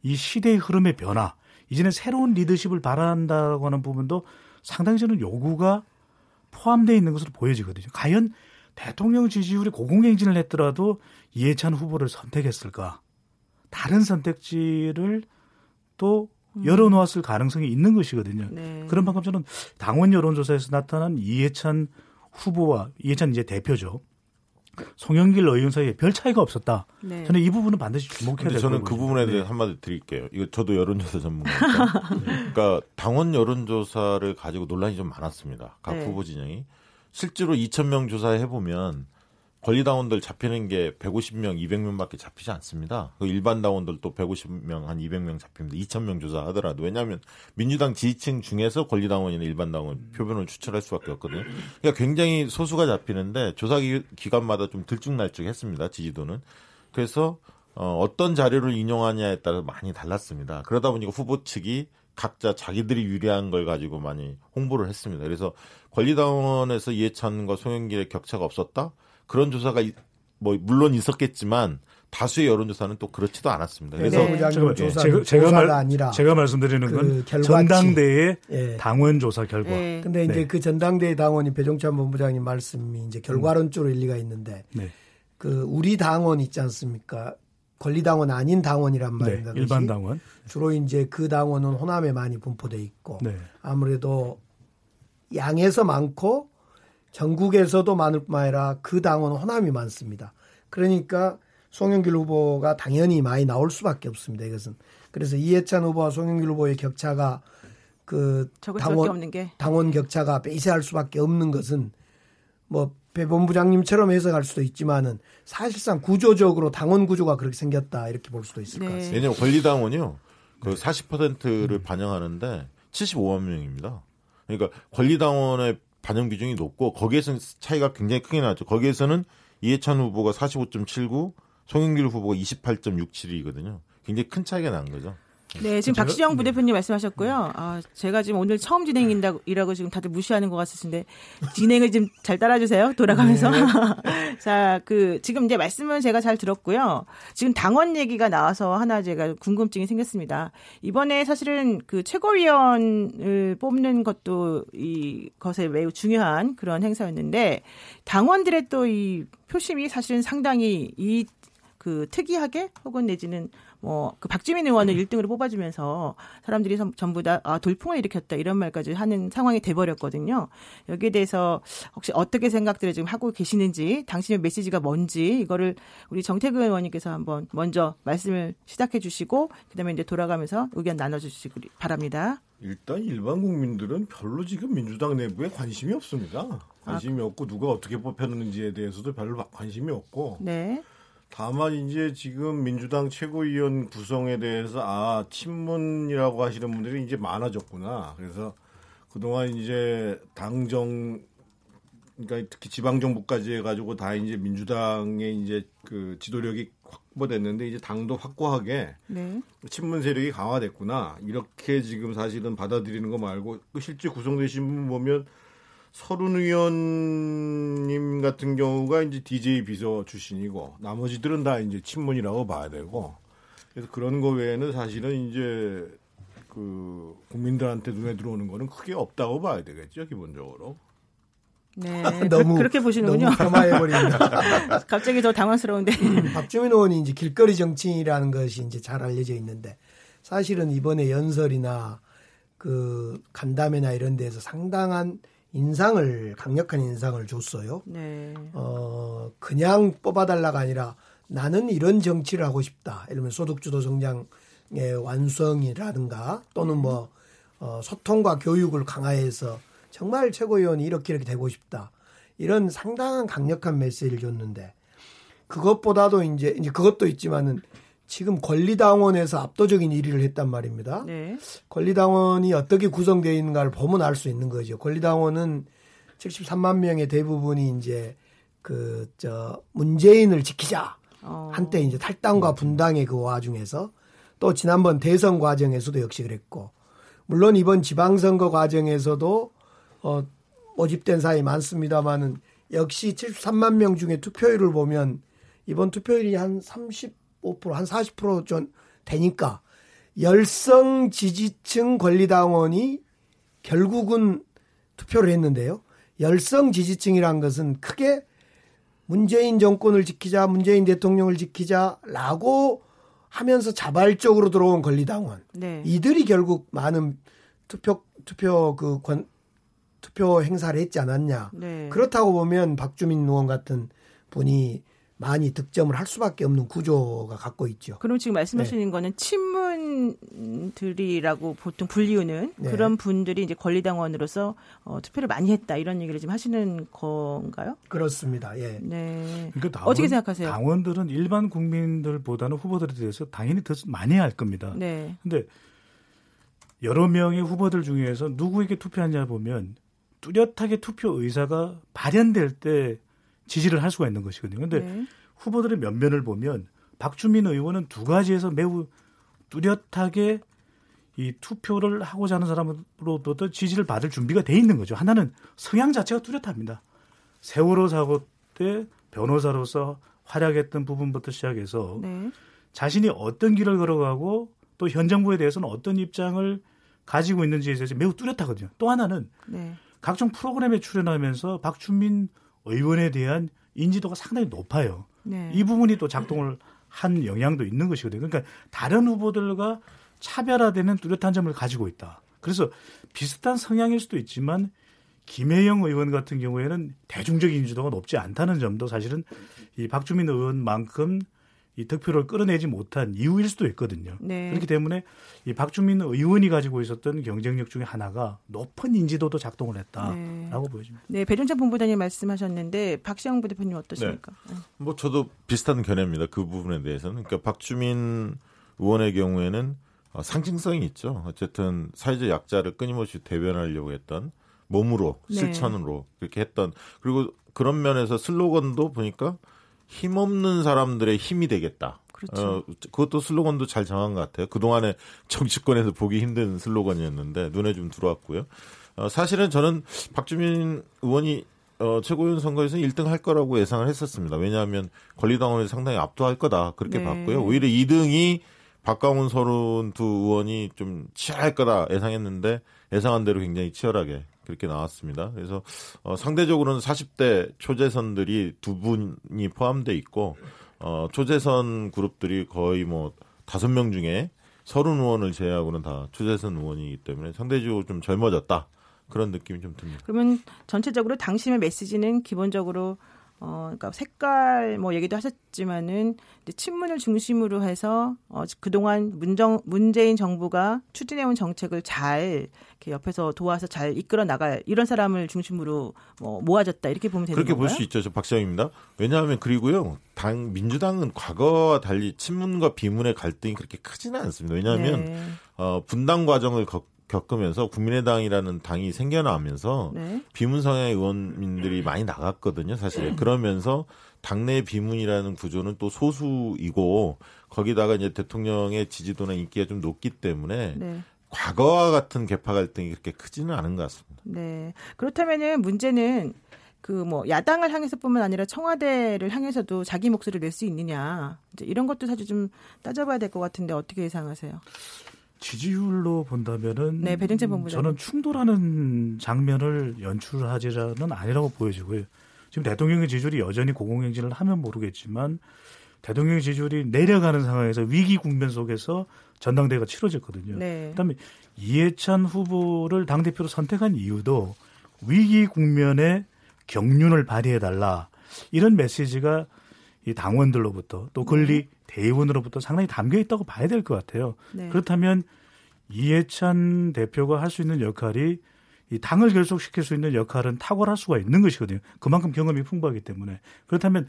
G: 이 시대의 흐름의 변화, 이제는 새로운 리더십을 바란다고 하는 부분도 상당히 저는 요구가 포함되어 있는 것으로 보여지거든요. 과연 대통령 지지율이 고공행진을 했더라도 이해찬 후보를 선택했을까? 다른 선택지를 또 음. 열어놓았을 가능성이 있는 것이거든요. 네. 그런 만큼 저는 당원 여론조사에서 나타난 이해찬 후보와 이해찬 이제 대표죠. 송영길 의원 사이에 별 차이가 없었다. 네. 저는 이 부분은 반드시 주목해야 될
F: 저는 그 부분에 대해 네. 한마디 드릴게요. 이거 저도 여론조사 전문가니까. 그러니까 당원 여론조사를 가지고 논란이 좀 많았습니다. 각 네. 후보 진영이 실제로 2천 명 조사해 보면 권리당원들 잡히는 게 150명, 200명밖에 잡히지 않습니다. 그 일반 당원들도 150명, 한 200명 잡힙니다. 2,000명 조사하더라도. 왜냐하면 민주당 지지층 중에서 권리당원이나 일반 당원 표본을 추천할 수밖에 없거든요. 그러니까 굉장히 소수가 잡히는데 조사 기간마다 좀 들쭉날쭉했습니다. 지지도는. 그래서 어, 어떤 자료를 인용하냐에 따라 많이 달랐습니다. 그러다 보니까 후보 측이 각자 자기들이 유리한 걸 가지고 많이 홍보를 했습니다. 그래서 권리당원에서 이해찬과 송영길의 격차가 없었다? 그런 조사가 뭐 물론 있었겠지만 다수의 여론조사는 또 그렇지도 않았습니다. 그래서
D: 네. 제가, 제가, 제가, 말, 아니라
G: 제가 말씀드리는 그건 전당대회 예. 당원 조사 결과.
D: 네. 근데 이제 네. 그 전당대회 당원이 배종찬 본부장님 말씀이 이제 결과론적으로 음. 일리가 있는데 네. 그 우리 당원 있지 않습니까? 권리당원 아닌 당원이란 네, 말입니다.
G: 일반 당원.
D: 주로 이제 그 당원은 호남에 많이 분포돼 있고 네. 아무래도 양에서 많고 전국에서도 많을 뿐 아니라 그 당원 호남이 많습니다. 그러니까 송영길 후보가 당연히 많이 나올 수밖에 없습니다. 이것은 그래서 이해찬 후보와 송영길 후보의 격차가 그 당원 당원 격차가 배세할 수밖에 없는 것은 뭐 배 본부장님처럼 해석할 수도 있지만은 사실상 구조적으로 당원 구조가 그렇게 생겼다 이렇게 볼 수도 있을 것
B: 네.
D: 같습니다.
F: 왜냐면 권리당원이요. 그 40%를 반영하는데 75만 명입니다. 그러니까 권리당원의 반영 비중이 높고 거기에서는 차이가 굉장히 크게 나죠. 거기에서는 이해찬 후보가 45.79, 송영길 후보가 28.67이거든요. 굉장히 큰 차이가 난 거죠.
B: 네, 지금
G: 제가-
B: 박시영 부대표님 말씀하셨고요. 아, 제가 지금 오늘 처음 진행이라고 지금 다들 무시하는 것 같으신데 진행을 좀 잘 따라주세요. 돌아가면서. 자, 그 지금 이제 말씀은 제가 잘 들었고요. 지금 당원 얘기가 나와서 하나 제가 궁금증이 생겼습니다. 이번에 사실은 그 최고위원을 뽑는 것도 이 것에 매우 중요한 그런 행사였는데 당원들의 또 이 표심이 사실은 상당히 이 그 특이하게 혹은 내지는 뭐 그 박주민 의원을 1등으로 뽑아주면서 사람들이 선- 전부 다 아, 돌풍을 일으켰다 이런 말까지 하는 상황이 돼버렸거든요. 여기에 대해서 혹시 어떻게 생각들을 지금 하고 계시는지 당신의 메시지가 뭔지 이거를 우리 정태근 의원님께서 한번 먼저 말씀을 시작해 주시고 그다음에 이제 돌아가면서 의견 나눠주시기 바랍니다.
E: 일단 일반 국민들은 별로 지금 민주당 내부에 관심이 없습니다. 관심이 없고 누가 어떻게 뽑혔는지에 대해서도 별로 관심이 없고
B: 네.
E: 다만 이제 지금 민주당 최고위원 구성에 대해서 아 친문이라고 하시는 분들이 이제 많아졌구나. 그래서 그동안 이제 당정 그러니까 특히 지방 정부까지 해가지고 다 이제 민주당의 이제 그 지도력이 확보됐는데 이제 당도 확고하게
B: 네.
E: 친문 세력이 강화됐구나 이렇게 지금 사실은 받아들이는 거 말고 그 실제 구성되신 분 보면 서른 의원님 같은 경우가 이제 DJ 비서 출신이고 나머지들은 다 이제 친문이라고 봐야 되고 그래서 그런 거 외에는 사실은 이제 그 국민들한테 눈에 들어오는 거는 크게 없다고 봐야 되겠죠 기본적으로.
B: 네.
D: 너무
B: 그렇게 보시는군요.
D: 너무.
B: 갑자기 더 당황스러운데.
D: 박주민 의원이 이제 길거리 정치인이라는 것이 이제 잘 알려져 있는데 사실은 이번에 연설이나 그 간담회나 이런 데서 상당한 인상을 강력한 인상을 줬어요.
B: 네.
D: 어 그냥 뽑아달라가 아니라 나는 이런 정치를 하고 싶다. 이러면 소득주도 성장의 완성이라든가 또는 뭐 어, 소통과 교육을 강화해서 정말 최고위원이 이렇게 이렇게 되고 싶다. 이런 상당한 강력한 메시지를 줬는데 그것보다도 이제 이제 그것도 있지만은 지금 권리당원에서 압도적인 1위를 했단 말입니다.
B: 네.
D: 권리당원이 어떻게 구성되어 있는가를 보면 알 수 있는 거죠. 권리당원은 73만 명의 대부분이 이제 그 저 문재인을 지키자
B: 어.
D: 한때 이제 탈당과 분당의 그 와중에서 또 지난번 대선 과정에서도 역시 그랬고 물론 이번 지방선거 과정에서도 어 모집된 사람이 많습니다만은 역시 73만 명 중에 투표율을 보면 이번 투표율이 한 35%한 40%좀 되니까 열성 지지층 권리당원이 결국은 투표를 했는데요. 열성 지지층이란 것은 크게 문재인 정권을 지키자, 문재인 대통령을 지키자라고 하면서 자발적으로 들어온 권리당원.
B: 네.
D: 이들이 결국 많은 투표 투표 그 권, 투표 행사를 했지 않았냐.
B: 네.
D: 그렇다고 보면 박주민 의원 같은 분이 많이 득점을 할 수밖에 없는 구조가 갖고 있죠.
B: 그럼 지금 말씀하시는
D: 네.
B: 거는 친문들이라고 보통 불리우는
D: 네.
B: 그런 분들이 이제 권리당원으로서 어, 투표를 많이 했다 이런 얘기를 지금 하시는 건가요?
D: 그렇습니다. 예.
B: 네.
G: 그러니까 당원,
B: 어떻게 생각하세요?
G: 당원들은 일반 국민들보다는 후보들에 대해서 당연히 더 많이 할 겁니다.
B: 네.
G: 근데 여러 명의 후보들 중에서 누구에게 투표하냐 보면 뚜렷하게 투표 의사가 발현될 때 지지를 할 수가 있는 것이거든요. 근데
B: 네.
G: 후보들의 면면을 보면 박주민 의원은 두 가지에서 매우 뚜렷하게 이 투표를 하고자 하는 사람으로부터 지지를 받을 준비가 돼 있는 거죠. 하나는 성향 자체가 뚜렷합니다. 세월호 사고 때 변호사로서 활약했던 부분부터 시작해서
B: 네.
G: 자신이 어떤 길을 걸어가고 또 현 정부에 대해서는 어떤 입장을 가지고 있는지에 대해서 매우 뚜렷하거든요. 또 하나는
B: 네.
G: 각종 프로그램에 출연하면서 박준민 의원에 대한 인지도가 상당히 높아요.
B: 네.
G: 이 부분이 또 작동을 한 영향도 있는 것이거든요. 그러니까 다른 후보들과 차별화되는 뚜렷한 점을 가지고 있다. 그래서 비슷한 성향일 수도 있지만 김혜영 의원 같은 경우에는 대중적인 인지도가 높지 않다는 점도 사실은 이 박주민 의원만큼 이 득표를 끌어내지 못한 이유일 수도 있거든요.
B: 네.
G: 그렇기 때문에 이 박주민 의원이 가지고 있었던 경쟁력 중에 하나가 높은 인지도도 작동을 했다라고
B: 네.
G: 보여집니다.
B: 네, 배종찬 본부장님 말씀하셨는데 박시영 부대표님 어떠십니까? 네.
F: 뭐 저도 비슷한 견해입니다. 그 부분에 대해서는. 그러니까 박주민 의원의 경우에는 어, 상징성이 있죠. 어쨌든 사회적 약자를 끊임없이 대변하려고 했던 몸으로
B: 네.
F: 실천으로 그렇게 했던 그리고 그런 면에서 슬로건도 보니까 힘없는 사람들의 힘이 되겠다.
B: 그렇죠.
F: 어, 그것도 슬로건도 잘 정한 것 같아요. 그동안에 정치권에서 보기 힘든 슬로건이었는데 눈에 좀 들어왔고요. 어, 사실은 저는 박주민 의원이 어, 최고위원 선거에서 1등 할 거라고 예상을 했었습니다. 왜냐하면 권리당원이 상당히 압도할 거다. 그렇게
B: 네.
F: 봤고요. 오히려 2등이 박강훈 서른 두 의원이 좀 치열할 거다 예상했는데 예상한 대로 굉장히 치열하게 그렇게 나왔습니다. 그래서 어, 상대적으로는 40대 초재선들이 두 분이 포함돼 있고 어, 초재선 그룹들이 거의 뭐 다섯 명 중에 서른 의원을 제외하고는 다 초재선 의원이기 때문에 상대적으로 좀 젊어졌다 그런 느낌이 좀 듭니다.
B: 그러면 전체적으로 당심의 메시지는 기본적으로 어, 그러니까 색깔 뭐 얘기도 하셨지만은 이제 친문을 중심으로 해서 어, 그동안 문정 문재인 정부가 추진해온 정책을 잘 이렇게 옆에서 도와서 잘 이끌어 나갈 이런 사람을 중심으로 뭐 모아졌다 이렇게 보면 되는
F: 그렇게 볼? 수 있죠. 저 박시영입니다. 왜냐하면 그리고요. 당 민주당은 과거와 달리 친문과 비문의 갈등이 그렇게 크지는 않습니다. 왜냐하면
B: 네.
F: 어, 분당 과정을 겪, 겪으면서 국민의당이라는 당이 생겨나면서
B: 네.
F: 비문 성향의 의원민들이 많이 나갔거든요, 사실. 그러면서 당내 비문이라는 구조는 또 소수이고 거기다가 이제 대통령의 지지도나 인기가 좀 높기 때문에
B: 네.
F: 과거와 같은 개파 갈등이 그렇게 크지는 않은 것 같습니다.
B: 네. 그렇다면은 문제는 그 뭐 야당을 향해서뿐만 아니라 청와대를 향해서도 자기 목소리를 낼 수 있느냐 이제 이런 것도 사실 좀 따져봐야 될 것 같은데 어떻게 예상하세요?
G: 지지율로 본다면은
B: 네, 배정재 본부장님.
G: 저는 충돌하는 장면을 연출하지는 아니라고 보여지고요. 지금 대통령의 지지율이 여전히 고공행진을 하면 모르겠지만 대통령의 지지율이 내려가는 상황에서 위기 국면 속에서 전당대회가 치러졌거든요.
B: 네.
G: 그다음에 이해찬 후보를 당 대표로 선택한 이유도 위기 국면에 경륜을 발휘해 달라 이런 메시지가 이 당원들로부터 또 권리 대의원으로부터 상당히 담겨 있다고 봐야 될 것 같아요.
B: 네.
G: 그렇다면 이해찬 대표가 할 수 있는 역할이 이 당을 결속시킬 수 있는 역할은 탁월할 수가 있는 것이거든요. 그만큼 경험이 풍부하기 때문에 그렇다면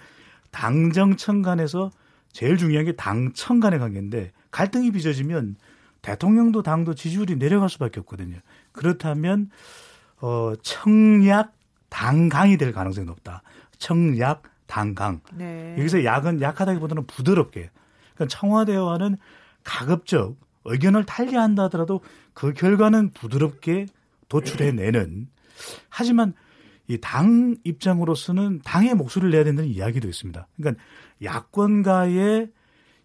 G: 당정청 간에서 제일 중요한 게 당청 간의 관계인데 갈등이 빚어지면 대통령도 당도 지지율이 내려갈 수밖에 없거든요. 그렇다면 어 청약 당강이 될 가능성이 높다. 청약 당강.
B: 네.
G: 여기서 약은 약하다기보다는 부드럽게. 그러니까 청와대와는 가급적 의견을 달리한다 하더라도 그 결과는 부드럽게 도출해내는. 하지만 이 당 입장으로서는 당의 목소리를 내야 된다는 이야기도 있습니다. 그러니까 야권과의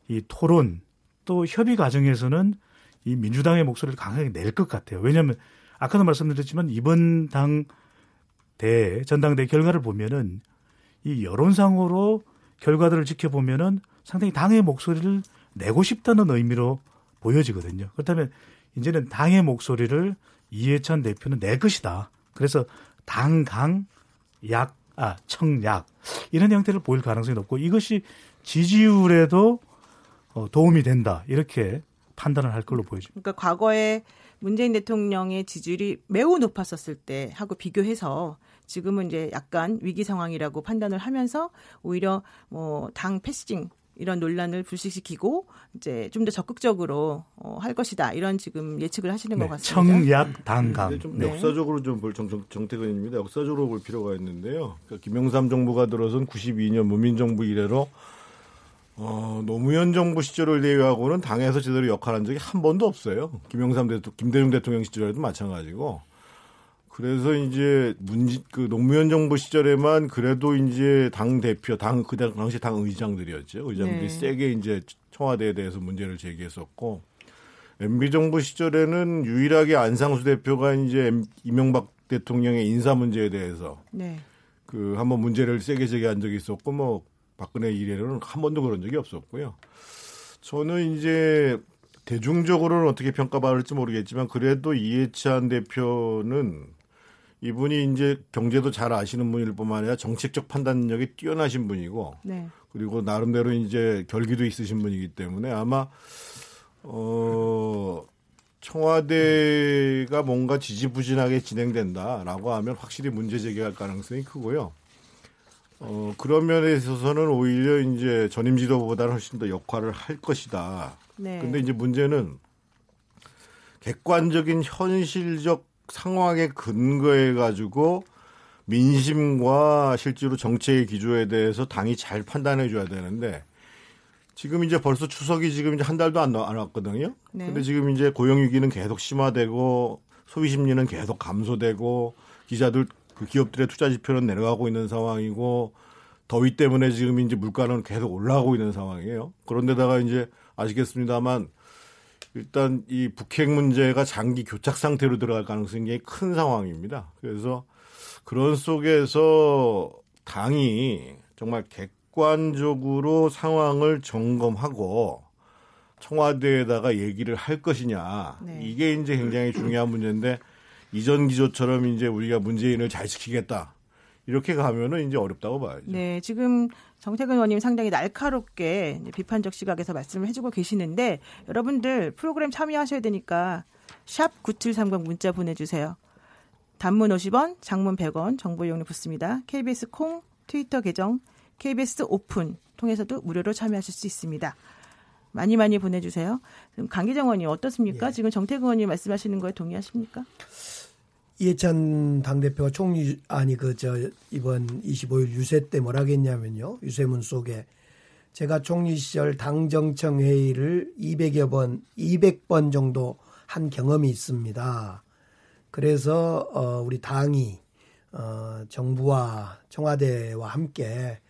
G: 이 토론 또 협의 과정에서는 이 민주당의 목소리를 강하게 낼 것 같아요. 왜냐하면 아까도 말씀드렸지만 이번 당 대 전당대 결과를 보면은 이 여론상으로 결과들을 지켜보면은 상당히 당의 목소리를 내고 싶다는 의미로 보여지거든요. 그렇다면 이제는 당의 목소리를 이해찬 대표는 낼 것이다. 그래서 당강 약, 아, 청약 이런 형태를 보일 가능성이 높고 이것이 지지율에도 어, 도움이 된다. 이렇게 판단을 할 걸로 보여집니다.
B: 그러니까 과거에 문재인 대통령의 지지율이 매우 높았었을 때 하고 비교해서 지금은 이제 약간 위기 상황이라고 판단을 하면서 오히려 뭐 당 패싱 이런 논란을 불식시키고 이제 좀 더 적극적으로 어, 할 것이다 이런 지금 예측을 하시는 것 같습니다.
G: 네, 청약 당강.
E: 근데 좀
B: 네.
E: 역사적으로 좀 볼 정태근 입니다. 역사적으로 볼 필요가 있는데요. 그러니까 김영삼 정부가 들어선 92년 문민정부 이래로 어, 노무현 정부 시절을 대비하고는 당에서 제대로 역할한 적이 한 번도 없어요. 김영삼 대통령, 김대중 대통령 시절에도 마찬가지고. 그래서 이제 문지, 그 노무현 정부 시절에만 그래도 이제 당 대표, 당, 그 당시 당 의장들이었죠. 의장들이
B: 네.
E: 세게 이제 청와대에 대해서 문제를 제기했었고. MB 정부 시절에는 유일하게 안상수 대표가 이제 이명박 대통령의 인사 문제에 대해서
B: 네.
E: 그 한번 문제를 세게 제기한 적이 있었고 뭐 박근혜 이래로는 한 번도 그런 적이 없었고요. 저는 이제 대중적으로는 어떻게 평가받을지 모르겠지만 그래도 이해찬 대표는 이분이 이제 경제도 잘 아시는 분일 뿐만 아니라 정책적 판단력이 뛰어나신 분이고
B: 네.
E: 그리고 나름대로 이제 결기도 있으신 분이기 때문에 아마 어 청와대가 뭔가 지지부진하게 진행된다라고 하면 확실히 문제 제기할 가능성이 크고요. 어, 그런 면에 있어서는 오히려 이제 전임 지도보다는 훨씬 더 역할을 할 것이다.
B: 네.
E: 근데 이제 문제는 객관적인 현실적 상황에 근거해 가지고 민심과 실제로 정책의 기조에 대해서 당이 잘 판단해 줘야 되는데 지금 이제 벌써 추석이 지금 이제 한 달도 안, 안 왔거든요.
B: 네.
E: 근데 지금 이제 고용 위기는 계속 심화되고 소비 심리는 계속 감소되고 기자들 그 기업들의 투자 지표는 내려가고 있는 상황이고 더위 때문에 지금 이제 물가는 계속 올라가고 있는 상황이에요. 그런데다가 이제 아시겠습니다만 일단 이 북핵 문제가 장기 교착 상태로 들어갈 가능성이 굉장히 큰 상황입니다. 그래서 그런 속에서 당이 정말 객관적으로 상황을 점검하고 청와대에다가 얘기를 할 것이냐
B: 네.
E: 이게 이제 굉장히 중요한 문제인데 이전 기조처럼 이제 우리가 문재인을 잘 지키겠다 이렇게 가면은 이제 어렵다고 봐야죠.
B: 네, 지금 정태근 의원님 상당히 날카롭게 비판적 시각에서 말씀을 해주고 계시는데 여러분들 프로그램 참여하셔야 되니까 샵 9730 문자 보내주세요. 단문 50원, 장문 100원, 정보 이용료 붙습니다. KBS 콩, 트위터 계정, KBS 오픈 통해서도 무료로 참여하실 수 있습니다. 많이 많이 보내주세요. 그럼 강기정 의원님 어떻습니까? 지금 정태근 의원님 말씀하시는 거에 동의하십니까?
D: 이해찬 당대표가 총리 아니 그 저 이번 25일 유세 때 뭐라 했냐면요. 유세문 속에 제가 총리 시절 당정청 회의를 200여 번, 200번 정도 한 경험이 있습니다. 그래서 어 우리 당이 어 정부와 청와대와 함께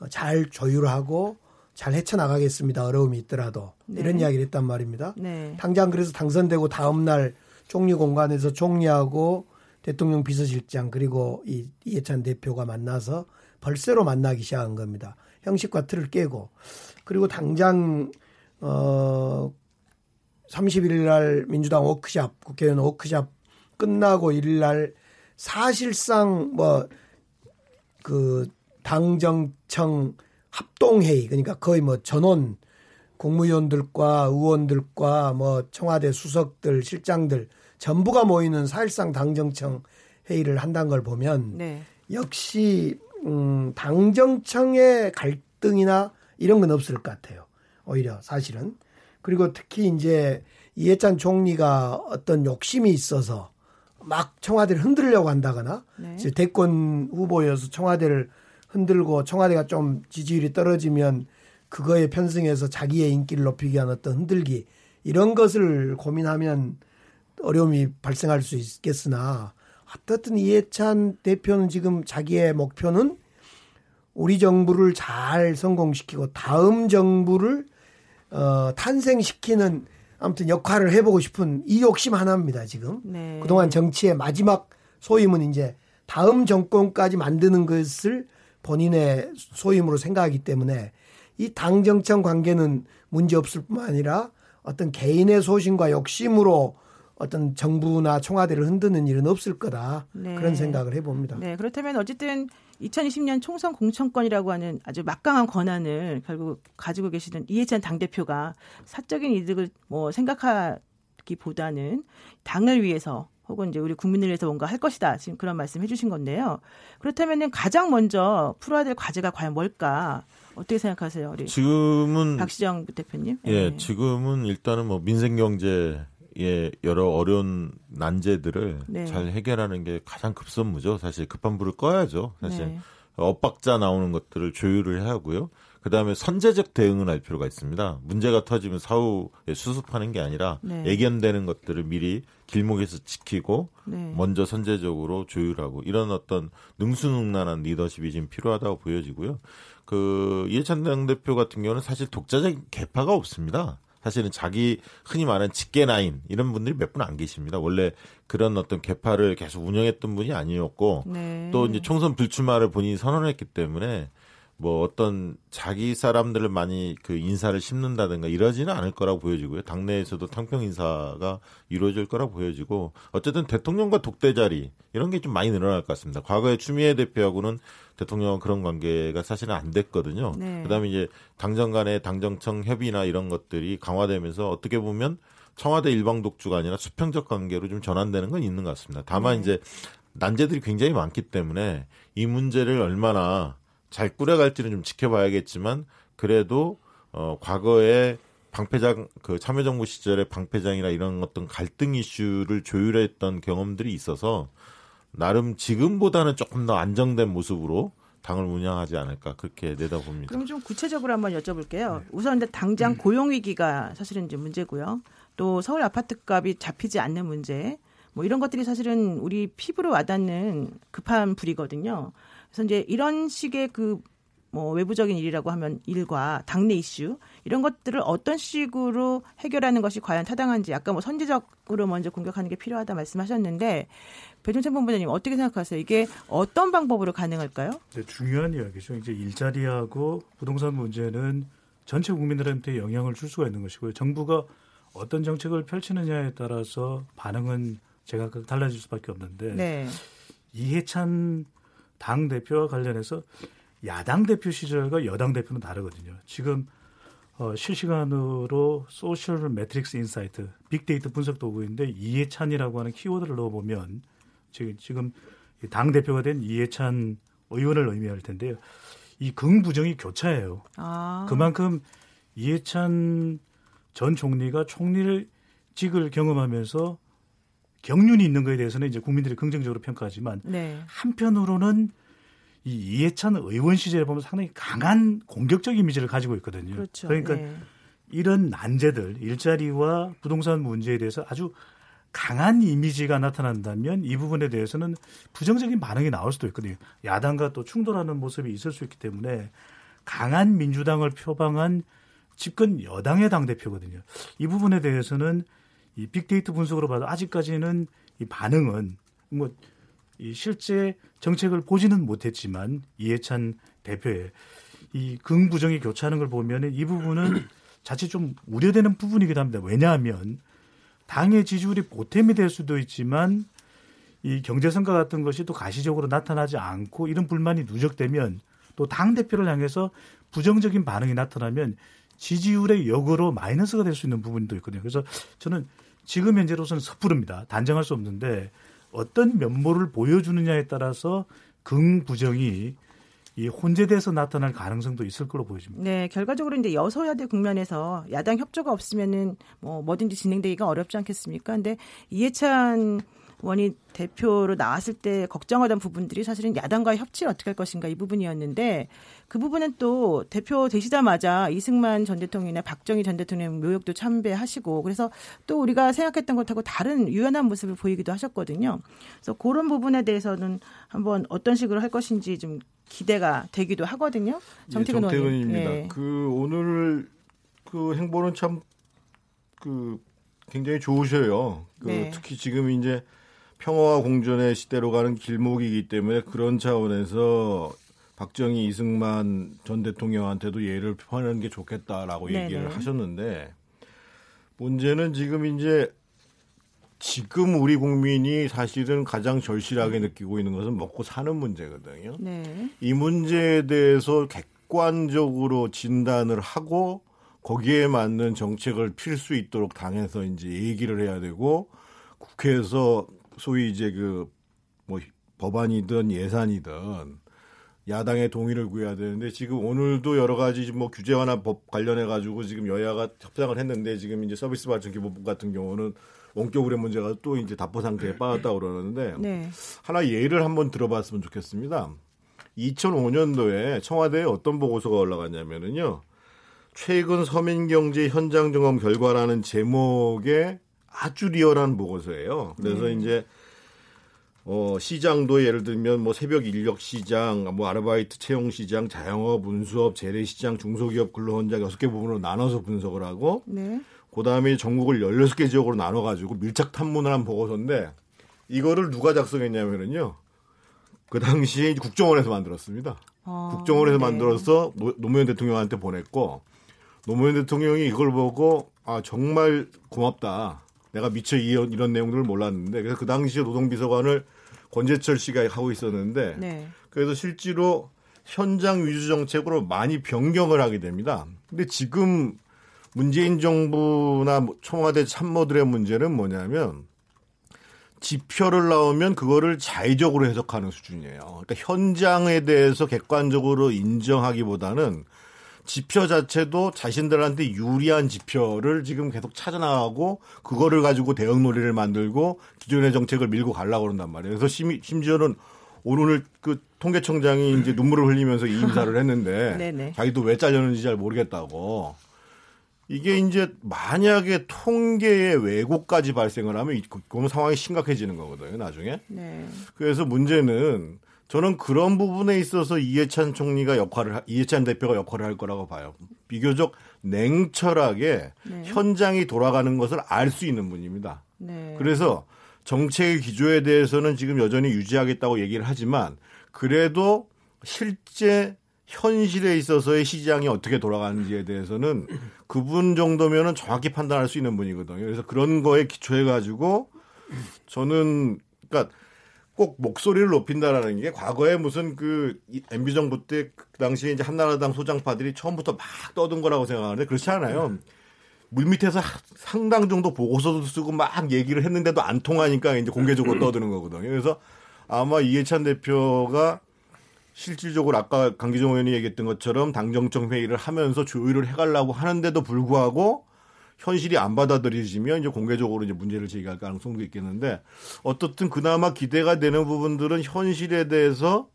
D: 어, 잘 조율하고 잘 헤쳐나가겠습니다. 어려움이 있더라도 이런
B: 네.
D: 이야기를 했단 말입니다.
B: 네.
D: 당장 그래서 당선되고 다음 날 총리 공간에서 총리하고 대통령 비서실장 그리고 이 이해찬 대표가 만나서 벌새로 만나기 시작한 겁니다. 형식과 틀을 깨고 그리고 당장 어 31일 날 민주당 워크샵 국회의원 워크샵 끝나고 1일 날 사실상 뭐 그 당정청 합동회의 그러니까 거의 뭐 전원 국무위원들과 의원들과 뭐 청와대 수석들 실장들 전부가 모이는 사실상 당정청 회의를 한다는 걸 보면
B: 네.
D: 역시 음 당정청의 갈등이나 이런 건 없을 것 같아요. 오히려 사실은 그리고 특히 이제 이해찬 총리가 어떤 욕심이 있어서 막 청와대를 흔들려고 한다거나
B: 네.
D: 대권 후보여서 청와대를 흔들고 청와대가 좀 지지율이 떨어지면 그거에 편승해서 자기의 인기를 높이기 위한 어떤 흔들기 이런 것을 고민하면 어려움이 발생할 수 있겠으나 어떻든 이해찬 대표는 지금 자기의 목표는 우리 정부를 잘 성공시키고 다음 정부를 어, 탄생시키는 아무튼 역할을 해보고 싶은 이 욕심 하나입니다 지금.
B: 네.
D: 그동안 정치의 마지막 소임은 이제 다음 정권까지 만드는 것을 본인의 소임으로 생각하기 때문에 이 당정청 관계는 문제 없을 뿐만 아니라 어떤 개인의 소신과 욕심으로 어떤 정부나 청와대를 흔드는 일은 없을 거다
B: 네.
D: 그런 생각을 해봅니다.
B: 네, 그렇다면 어쨌든 2020년 총선 공천권이라고 하는 아주 막강한 권한을 결국 가지고 계시는 이해찬 당 대표가 사적인 이득을 뭐 생각하기보다는 당을 위해서 혹은 이제 우리 국민을 위해서 뭔가 할 것이다. 지금 그런 말씀 해주신 건데요. 그렇다면은 가장 먼저 풀어야 될 과제가 과연 뭘까? 어떻게 생각하세요, 우리
F: 지금은
B: 박시정 대표님?
F: 예,
B: 네.
F: 지금은 일단은 뭐 민생 경제의 여러 어려운 난제들을
B: 네.
F: 잘 해결하는 게 가장 급선무죠. 사실 급한 불을 꺼야죠. 사실
B: 네.
F: 엇박자 나오는 것들을 조율을 해야 하고요. 그다음에 선제적 대응을 할 필요가 있습니다. 문제가 터지면 사후에 수습하는 게 아니라
B: 네.
F: 예견되는 것들을 미리 길목에서 지키고
B: 네.
F: 먼저 선제적으로 조율하고 이런 어떤 능수능란한 리더십이 지금 필요하다고 보여지고요. 그 이해찬 당대표 같은 경우는 사실 독자적인 개파가 없습니다. 사실은 자기 흔히 말하는 직계 나인 이런 분들이 몇 분 안 계십니다. 원래 그런 어떤 개파를 계속 운영했던 분이 아니었고
B: 네.
F: 또 이제 총선 불출마를 본인이 선언했기 때문에 뭐 어떤 자기 사람들을 많이 그 인사를 심는다든가 이러지는 않을 거라고 보여지고요. 당내에서도 탕평 인사가 이루어질 거라고 보여지고 어쨌든 대통령과 독대 자리 이런 게 좀 많이 늘어날 것 같습니다. 과거에 추미애 대표하고는 대통령과 그런 관계가 사실은 안 됐거든요.
B: 네.
F: 그다음에 이제 당정 간의 당정청 협의나 이런 것들이 강화되면서 어떻게 보면 청와대 일방 독주가 아니라 수평적 관계로 좀 전환되는 건 있는 것 같습니다. 다만
B: 네.
F: 이제 난제들이 굉장히 많기 때문에 이 문제를 얼마나 잘 꾸려갈지는 좀 지켜봐야겠지만 그래도 어 과거에 방패장 그 참여정부 시절에 방패장이나 이런 어떤 갈등 이슈를 조율했던 경험들이 있어서 나름 지금보다는 조금 더 안정된 모습으로 당을 운영하지 않을까 그렇게 내다봅니다.
B: 그럼 좀 구체적으로 한번 여쭤볼게요. 우선 근데 당장 고용 위기가 사실은 이제 문제고요. 또 서울 아파트 값이 잡히지 않는 문제. 뭐 이런 것들이 사실은 우리 피부로 와닿는 급한 불이거든요. 그래서 이제 이런 식의 그 뭐 외부적인 일이라고 하면 일과 당내 이슈 이런 것들을 어떤 식으로 해결하는 것이 과연 타당한지 아까 뭐 선제적으로 먼저 공격하는 게 필요하다 말씀하셨는데 배종찬 본부장님 어떻게 생각하세요? 이게 어떤 방법으로 가능할까요?
G: 네, 중요한 이야기죠. 이제 일자리하고 부동산 문제는 전체 국민들한테 영향을 줄 수가 있는 것이고요. 정부가 어떤 정책을 펼치느냐에 따라서 반응은 제가 달라질 수밖에 없는데
B: 네.
G: 이해찬 당 대표와 관련해서 야당 대표 시절과 여당 대표는 다르거든요. 지금 어, 실시간으로 소셜 메트릭스 인사이트 빅데이터 분석 도구인데 이해찬이라고 하는 키워드를 넣어보면 지금 당 대표가 된 이해찬 의원을 의미할 텐데요. 이 긍부정이 교차해요.
B: 아.
G: 그만큼 이해찬 전 총리가 총리를 직을 경험하면서 경륜이 있는 것에 대해서는 이제 국민들이 긍정적으로 평가하지만
B: 네.
G: 한편으로는 이 이해찬 의원 시절에 보면 상당히 강한 공격적 이미지를 가지고 있거든요.
B: 그렇죠.
G: 러니까
B: 네.
G: 이런 난제들, 일자리와 부동산 문제에 대해서 아주 강한 이미지가 나타난다면 이 부분에 대해서는 부정적인 반응이 나올 수도 있거든요. 야당과 또 충돌하는 모습이 있을 수 있기 때문에 강한 민주당을 표방한 집권 여당의 당 대표거든요. 이 부분에 대해서는 이 빅데이터 분석으로 봐도 아직까지는 이 반응은 뭐 이 실제 정책을 보지는 못했지만 이해찬 대표의 이 긍부정이 교차하는 걸 보면 이 부분은 자칫 좀 우려되는 부분이기도 합니다. 왜냐하면 당의 지지율이 보탬이 될 수도 있지만 이 경제 성과 같은 것이 또 가시적으로 나타나지 않고 이런 불만이 누적되면 또 당 대표를 향해서 부정적인 반응이 나타나면 지지율의 역으로 마이너스가 될 수 있는 부분도 있거든요. 그래서 저는 지금 현재로서는 섣부릅니다. 단정할 수 없는데 어떤 면모를 보여주느냐에 따라서 긍부정이 이 혼재돼서 나타날 가능성도 있을 걸로 보여집니다.
B: 네, 결과적으로 이제 여소야대 국면에서 야당 협조가 없으면은 뭐 뭐든지 진행되기가 어렵지 않겠습니까? 근데 이해찬 원이 대표로 나왔을 때 걱정하던 부분들이 사실은 야당과의 협치를 어떻게 할 것인가 이 부분이었는데 그 부분은 또 대표 되시자마자 이승만 전 대통령이나 박정희 전 대통령 묘역도 참배하시고 그래서 또 우리가 생각했던 것하고 다른 유연한 모습을 보이기도 하셨거든요. 그래서 그런 부분에 대해서는 한번 어떤 식으로 할 것인지 좀 기대가 되기도 하거든요. 정태근
E: 예,
B: 의원님.
E: 정태근 입니다.
B: 예.
E: 그 오늘 그 행보는 참그 굉장히 좋으셔요. 그
B: 네.
E: 특히 지금 이제 평화와 공존의 시대로 가는 길목이기 때문에 그런 차원에서 박정희 이승만 전 대통령한테도 예를 표하는 게 좋겠다라고. 얘기를 하셨는데 문제는 지금 이제 지금 우리 국민이 사실은 가장 절실하게 느끼고 있는 것은 먹고 사는 문제거든요.
B: 네.
E: 이 문제에 대해서 객관적으로 진단을 하고 거기에 맞는 정책을 필 수 있도록 당에서 이제 얘기를 해야 되고 국회에서 소위 이제 그 뭐 법안이든 예산이든 야당의 동의를 구해야 되는데 지금 오늘도 여러 가지 뭐 규제 완화 법 관련해 가지고 지금 여야가 협상을 했는데 지금 이제 서비스 발전 기본법 같은 경우는 원격으로 문제가 또 이제 답보 상태에 빠졌다고 그러는데
B: 네.
E: 하나 예를 한번 들어봤으면 좋겠습니다. 2005년도에 청와대에 어떤 보고서가 올라갔냐면은요. 최근 서민경제 현장 점검 결과라는 제목의 아주 리얼한 보고서예요. 그래서 이제 어, 시장도 예를 들면 뭐 새벽 인력 시장, 뭐 아르바이트 채용 시장, 자영업, 운수업, 재래 시장, 중소기업 근로 혼자 여섯 개 부분으로 나눠서 분석을 하고
B: 네.
E: 그다음에 전국을 16개 지역으로 나눠 가지고 밀착 탐문을 한 보고서인데 이거를 누가 작성했냐면은요. 그 당시에 국정원에서 만들었습니다.
B: 어,
E: 국정원에서
B: 네.
E: 만들어서 노- 노무현 대통령한테 보냈고 노무현 대통령이 이걸 보고 아 정말 고맙다. 내가 미처 이런, 이런 내용들을 몰랐는데 그래서 그 당시에 노동비서관을 권재철 씨가 하고 있었는데
B: 네.
E: 그래서 실제로 현장 위주 정책으로 많이 변경을 하게 됩니다. 근데 지금 문재인 정부나 뭐 청와대 참모들의 문제는 뭐냐면 지표를 나오면 그거를 자의적으로 해석하는 수준이에요. 그러니까 현장에 대해서 객관적으로 인정하기보다는 지표 자체도 자신들한테 유리한 지표를 지금 계속 찾아나가고 그거를 가지고 대응 논리를 만들고 기존의 정책을 밀고 가려고 그런단 말이에요. 그래서 심, 심지어는 오늘 그 통계청장이 이제 눈물을 흘리면서 이 인사를 했는데
B: 네네.
E: 자기도 왜 잘렸는지 잘 모르겠다고. 이게 이제 만약에 통계의 왜곡까지 발생을 하면 이- 그러면 상황이 심각해지는 거거든요, 나중에.
B: 네.
E: 그래서 문제는 저는 그런 부분에 있어서 이해찬 총리가 역할을 하- 이해찬 대표가 역할을 할 거라고 봐요. 비교적 냉철하게
B: 네.
E: 현장이 돌아가는 것을 알 수 있는 분입니다.
B: 네.
E: 그래서 정책의 기조에 대해서는 지금 여전히 유지하겠다고 얘기를 하지만 그래도 실제 현실에 있어서의 시장이 어떻게 돌아가는지에 대해서는 그분 정도면은 정확히 판단할 수 있는 분이거든요. 그래서 그런 거에 기초해 가지고 저는 그러니까 꼭 목소리를 높인다라는 게 과거에 무슨 그 이- MB 정부 때 그 당시에 이제 한나라당 소장파들이 처음부터 막 떠든 거라고 생각하는데 그렇지 않아요. 물밑에서 하- 상당 정도 보고서도 쓰고 막 얘기를 했는데도 안 통하니까 이제 공개적으로 떠드는 거거든요. 그래서 아마 이해찬 대표가 실질적으로 아까 강기정 의원이 얘기했던 것처럼 당정청 회의를 하면서 조율을 해가려고 하는데도 불구하고 현실이 안 받아들여지면 이제 공개적으로 이제 문제를 제기할 가능성도 있겠는데 어떻든 그나마 기대가 되는 부분들은 현실에 대해서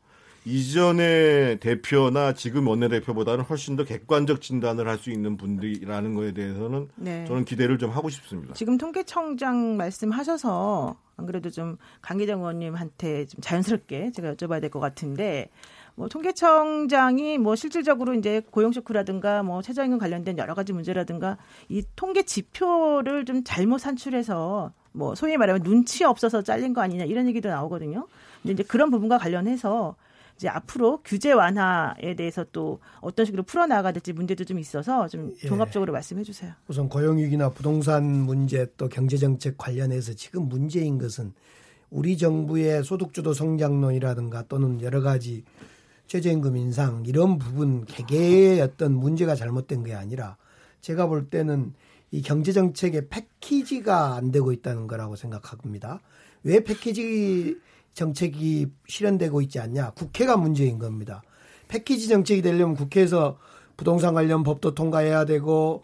E: 이전의 대표나 지금 원내대표보다는 훨씬 더 객관적 진단을 할 수 있는 분들이라는 거에 대해서는
B: 네.
E: 저는 기대를 좀 하고 싶습니다.
B: 지금 통계청장 말씀하셔서 안 그래도 좀 강기정 의원님한테 좀 자연스럽게 제가 여쭤봐야 될 것 같은데 뭐 통계청장이 뭐 실질적으로 이제 고용 쇼크라든가 뭐 최저임금 관련된 여러 가지 문제라든가 이 통계 지표를 좀 잘못 산출해서 뭐 소위 말하면 눈치 없어서 잘린 거 아니냐 이런 얘기도 나오거든요. 근데 이제 그런 부분과 관련해서 이제 앞으로 규제 완화에 대해서 또 어떤 식으로 풀어나가야 될지 문제도 좀 있어서 좀
D: 예.
B: 종합적으로 말씀해 주세요.
D: 우선 고용위기나 부동산 문제 또 경제정책 관련해서 지금 문제인 것은 우리 정부의 소득주도 성장론이라든가 또는 여러 가지 최저임금 인상 이런 부분 개개의 어떤 문제가 잘못된 게 아니라 제가 볼 때는 이 경제 정책의 패키지가 안 되고 있다는 거라고 생각합니다. 왜 패키지 정책이 실현되고 있지 않냐? 국회가 문제인 겁니다. 패키지 정책이 되려면 국회에서 부동산 관련 법도 통과해야 되고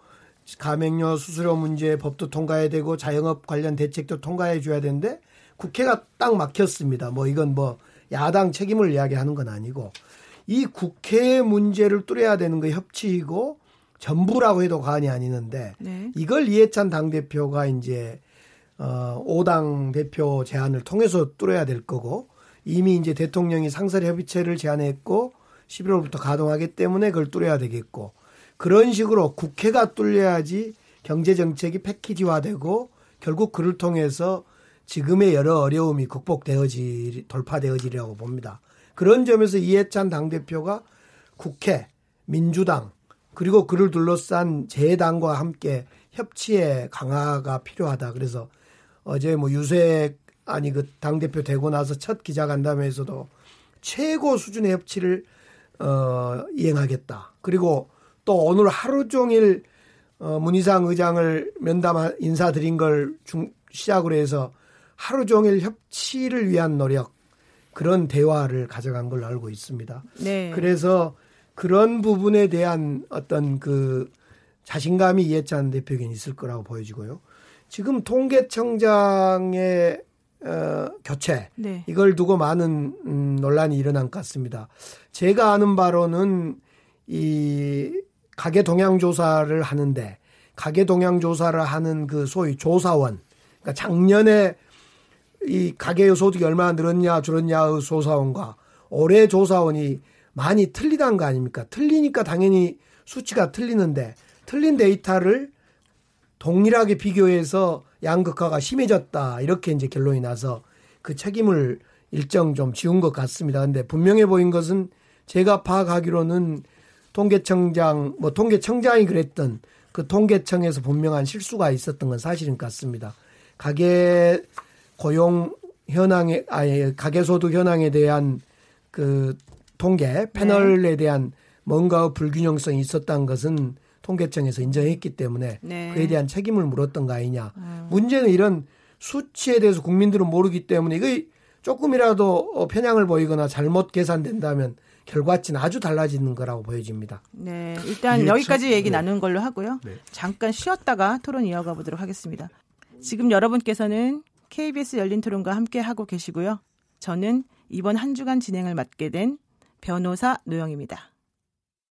D: 가맹료 수수료 문제 법도 통과해야 되고 자영업 관련 대책도 통과해 줘야 되는데 국회가 딱 막혔습니다. 뭐 이건 뭐 야당 책임을 이야기하는 건 아니고 이 국회의 문제를 뚫어야 되는 거 협치이고 전부라고 해도 과언이 아니는데
B: 네.
D: 이걸 이해찬 당 대표가 이제 어, 5당 대표 제안을 통해서 뚫어야 될 거고 이미 이제 대통령이 상설 협의체를 제안했고 11월부터 가동하기 때문에 그걸 뚫어야 되겠고 그런 식으로 국회가 뚫려야지 경제 정책이 패키지화되고 결국 그를 통해서 지금의 여러 어려움이 극복되어지 돌파되어지리라고 봅니다. 그런 점에서 이해찬 당대표가 국회, 민주당 그리고 그를 둘러싼 재당과 함께 협치의 강화가 필요하다. 그래서 어제 뭐 유색 아니 그 당대표 되고 나서 첫 기자간담회에서도 최고 수준의 협치를 어 이행하겠다. 그리고 또 오늘 하루 종일 어 문희상 의장을 면담 인사드린 걸 중, 시작으로 해서 하루 종일 협치를 위한 노력 그런 대화를 가져간 걸로 알고 있습니다.
B: 네.
D: 그래서 그런 부분에 대한 어떤 그 자신감이 이해찬 대표에게 있을 거라고 보여지고요. 지금 통계청장의 어, 교체
B: 네.
D: 이걸 두고 많은 음, 논란이 일어난 것 같습니다. 제가 아는 바로는 이 가계 동향 조사를 하는데 가계 동향 조사를 하는 그 소위 조사원 그러니까 작년에 이 가계 소득이 얼마나 늘었냐 줄었냐의 조사원과 올해 조사원이 많이 틀리다는 거 아닙니까? 틀리니까 당연히 수치가 틀리는데 틀린 데이터를 동일하게 비교해서 양극화가 심해졌다 이렇게 이제 결론이 나서 그 책임을 일정 좀 지운 것 같습니다. 근데 분명해 보인 것은 제가 파악하기로는 통계청장 뭐 통계청장이 그랬던 그 통계청에서 분명한 실수가 있었던 건 사실인 것 같습니다. 가계 고용 현황에 아예 가계 소득 현황에 대한 그 통계 패널에 대한 뭔가 불균형성이 있었다는 것은 통계청에서 인정했기 때문에
B: 네.
D: 그에 대한 책임을 물었던 거 아니냐. 문제는 이런 수치에 대해서 국민들은 모르기 때문에 이거 조금이라도 어, 편향을 보이거나 잘못 계산된다면 결과치는 아주 달라지는 거라고 보여집니다.
B: 네, 일단 여기까지 얘기
G: 네.
B: 나누는 걸로 하고요.
G: 네.
B: 잠깐 쉬었다가 토론 이어가 보도록 하겠습니다. 지금 여러분께서는 KBS 열린 토론과 함께 하고 계시고요. 저는 이번 한 주간 진행을 맡게 된 변호사 노영입니다.